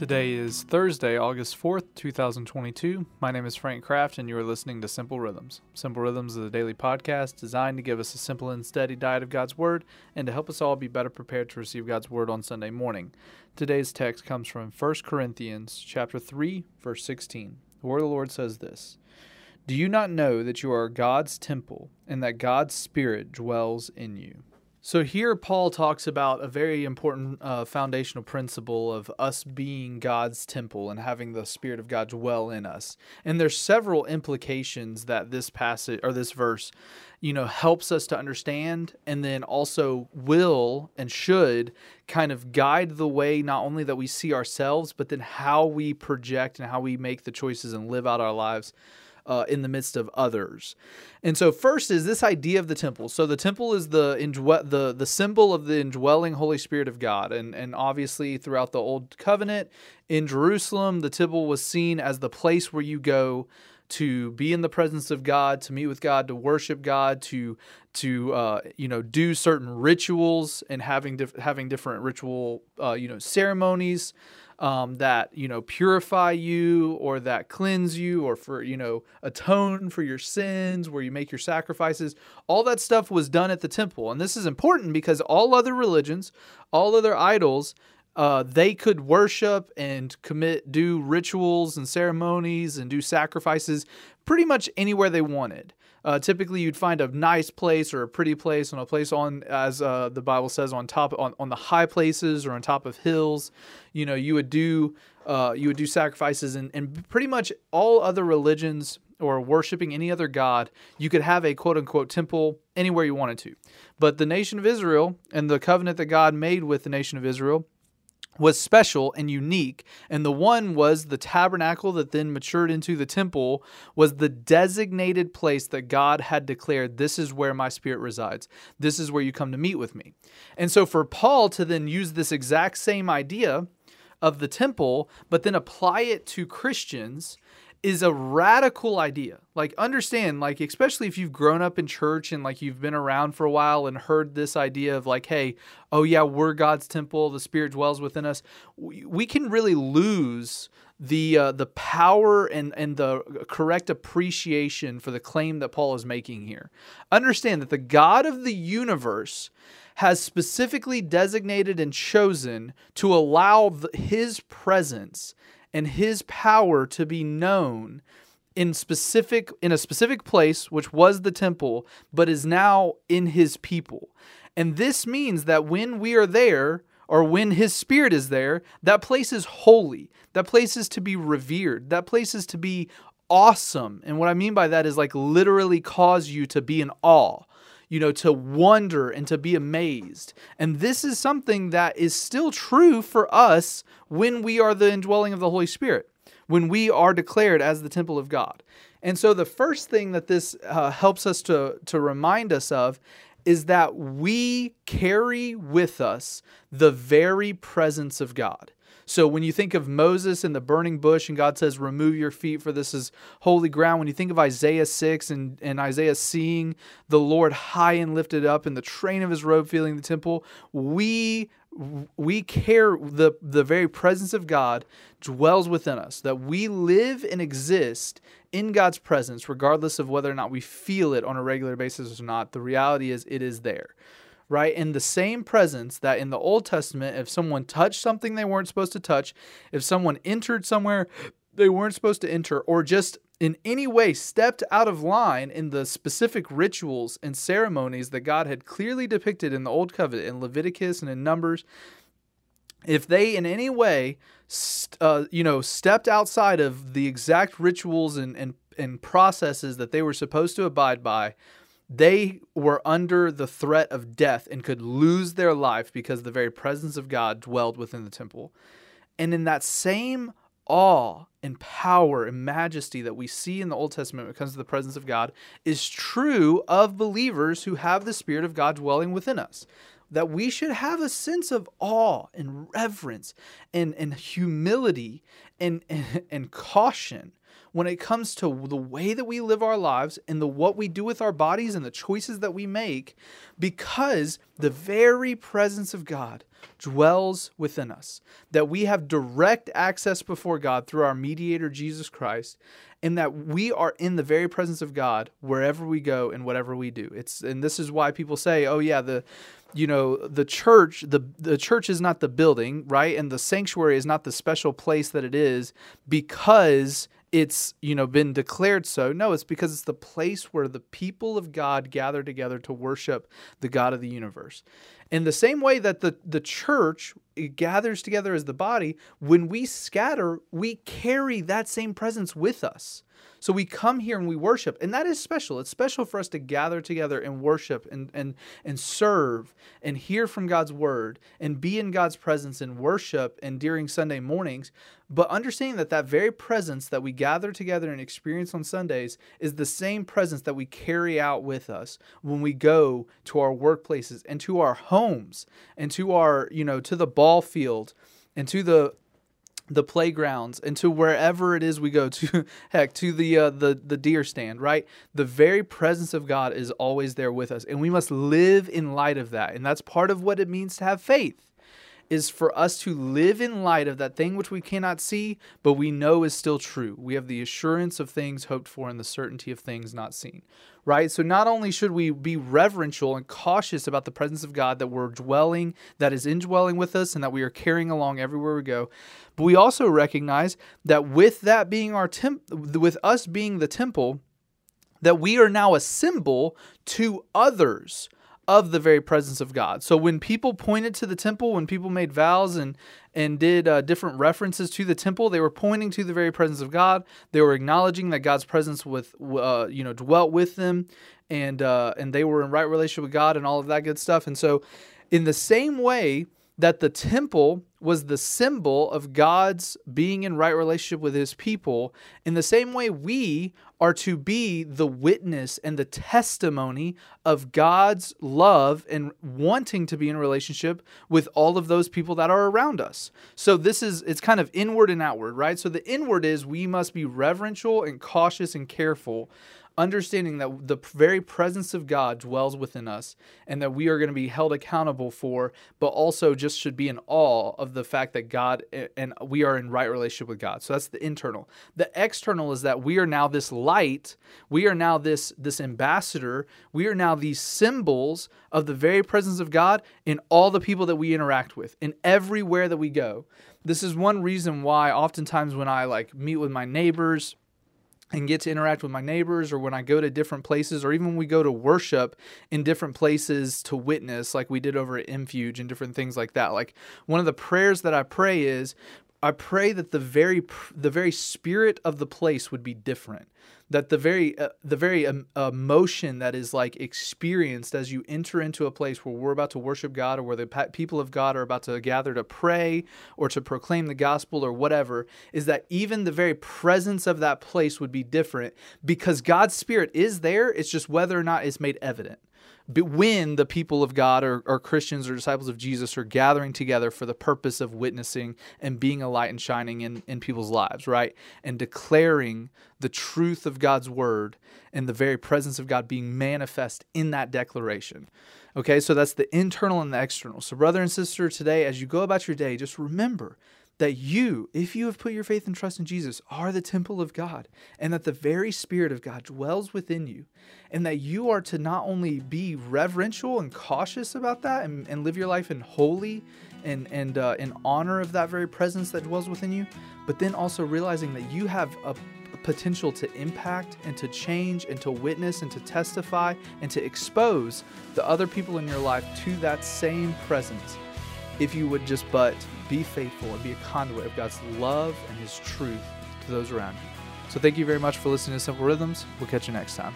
Today is Thursday, August 4th, 2022. My name is Frank Kraft, and you are listening to Simple Rhythms. Simple Rhythms is a daily podcast designed to give us a simple and steady diet of God's Word and to help us all be better prepared to receive God's Word on Sunday morning. Today's text comes from 1 Corinthians chapter 3, verse 16. The word of the Lord says this Do you not know that you are God's temple and that God's Spirit dwells in you? So here Paul talks about a very important uh, foundational principle of us being God's temple and having the spirit of God dwell in us. And there's several implications that this passage or this verse, you know, helps us to understand and then also will and should kind of guide the way not only that we see ourselves but then how we project and how we make the choices and live out our lives uh, in the midst of others. And so, first is this idea of the temple. So, the temple is the indwe- the the symbol of the indwelling Holy Spirit of God, and and obviously throughout the Old Covenant in Jerusalem, the temple was seen as the place where you go to be in the presence of God, to meet with God, to worship God, to to uh, you know do certain rituals and having dif- having different ritual uh, you know ceremonies um, that you know purify you or that cleanse you or for you know atone for your sins where you make your sacrifices. All that stuff was done at the temple. And this is important because all other religions all other idols uh, they could worship and commit do rituals and ceremonies and do sacrifices pretty much anywhere they wanted uh, typically, you'd find a nice place or a pretty place, on a place on, as uh, the Bible says, on top on, on the high places or on top of hills. You know, you would do uh, you would do sacrifices, and, and pretty much all other religions or worshiping any other god, you could have a quote unquote temple anywhere you wanted to. But the nation of Israel and the covenant that God made with the nation of Israel was special and unique and the one was the tabernacle that then matured into the temple was the designated place that God had declared this is where my spirit resides. This is where you come to meet with me. And so for Paul to then use this exact same idea of the temple but then apply it to Christians is a radical idea. Like understand, like especially if you've grown up in church and like you've been around for a while and heard this idea of like, hey, oh yeah, we're God's temple, the Spirit dwells within us. We, we can really lose the uh, the power and and the correct appreciation for the claim that Paul is making here. Understand that the God of the universe has specifically designated and chosen to allow the, his presence and his power to be known in specific in a specific place which was the temple but is now in his people. And this means that when we are there or when his spirit is there that place is holy. That place is to be revered. That place is to be awesome. And what i mean by that is like literally cause you to be in awe you know, to wonder and to be amazed. And this is something that is still true for us when we are the indwelling of the Holy Spirit, when we are declared as the temple of God. And so the first thing that this uh, helps us to, to remind us of is that we carry with us the very presence of God. So when you think of Moses and the burning bush, and God says, Remove your feet, for this is holy ground. When you think of Isaiah 6 and, and Isaiah seeing the Lord high and lifted up in the train of his robe filling the temple, we we care the the very presence of God dwells within us that we live and exist in God's presence regardless of whether or not we feel it on a regular basis or not the reality is it is there right? In the same presence that in the Old Testament, if someone touched something they weren't supposed to touch, if someone entered somewhere they weren't supposed to enter, or just in any way stepped out of line in the specific rituals and ceremonies that God had clearly depicted in the Old Covenant, in Leviticus and in Numbers, if they in any way, uh, you know, stepped outside of the exact rituals and, and, and processes that they were supposed to abide by, they were under the threat of death and could lose their life because the very presence of God dwelled within the temple. And in that same awe and power and majesty that we see in the Old Testament when it comes to the presence of God is true of believers who have the Spirit of God dwelling within us. That we should have a sense of awe and reverence and, and humility and, and, and caution when it comes to the way that we live our lives and the what we do with our bodies and the choices that we make because the very presence of God dwells within us that we have direct access before God through our mediator Jesus Christ and that we are in the very presence of God wherever we go and whatever we do. It's and this is why people say oh yeah the you know the church the the church is not the building right? And the sanctuary is not the special place that it is because it's you know been declared so. No it's because it's the place where the people of god gather together to worship the god of the universe in the same way that the the church gathers together as the body when we scatter we carry that same presence with us so we come here and we worship, and that is special. It's special for us to gather together and worship and and and serve and hear from God's word and be in God's presence and worship and during Sunday mornings. But understanding that that very presence that we gather together and experience on Sundays is the same presence that we carry out with us when we go to our workplaces and to our homes and to our, you know, to the ball field and to the the playgrounds and to wherever it is we go to heck to the uh, the the deer stand right? The very presence of god is always there with us and we must live in light of that and that's part of what it means to have faith is for us to live in light of that thing which we cannot see, but we know is still true. We have the assurance of things hoped for and the certainty of things not seen. Right? So not only should we be reverential and cautious about the presence of God that we're dwelling, that is indwelling with us, and that we are carrying along everywhere we go, but we also recognize that with that being our temp with us being the temple, that we are now a symbol to others of the very presence of God. So when people pointed to the temple, when people made vows and and did uh, different references to the temple, they were pointing to the very presence of God. They were acknowledging that God's presence with uh, you know dwelt with them, and uh, and they were in right relationship with God and all of that good stuff. And so, in the same way that the temple was the symbol of God's being in right relationship with his people, in the same way we are to be the witness and the testimony of God's love and wanting to be in relationship with all of those people that are around us. So this is it's kind of inward and outward, right? So the inward is we must be reverential and cautious and careful understanding that the very presence of God dwells within us and that we are going to be held accountable for, but also just should be in awe of the fact that God and we are in right relationship with God. So that's the internal. The external is that we are now this light, we are now this this ambassador, we are now these symbols of the very presence of God in all the people that we interact with, in everywhere that we go. This is one reason why oftentimes when I like meet with my neighbors and get to interact with my neighbors or when I go to different places or even when we go to worship in different places to witness like we did over at Infuge and different things like that. Like one of the prayers that I pray is I pray that the very the very spirit of the place would be different. That the very uh, the very um, emotion that is like experienced as you enter into a place where we're about to worship God or where the people of God are about to gather to pray or to proclaim the gospel or whatever is that even the very presence of that place would be different because God's spirit is there. It's just whether or not it's made evident when the people of God or, or, Christians or disciples of Jesus are gathering together for the purpose of witnessing and being a light and shining in, in people's lives, right? And declaring the truth of God's word and the very presence of God being manifest in that declaration. Okay, so that's the internal and the external. So, brother and sister, today, as you go about your day, just remember that you, if you have put your faith and trust in Jesus, are the temple of God, and that the very Spirit of God dwells within you, and that you are to not only be reverential and cautious about that and, and live your life in holy and, and uh, in honor of that very presence that dwells within you, but then also realizing that you have a potential to impact and to change and to witness and to testify and to expose the other people in your life to that same presence if you would just but be faithful and be a conduit of God's love and His truth to those around you. So, thank you very much for listening to Simple Rhythms. We'll catch you next time.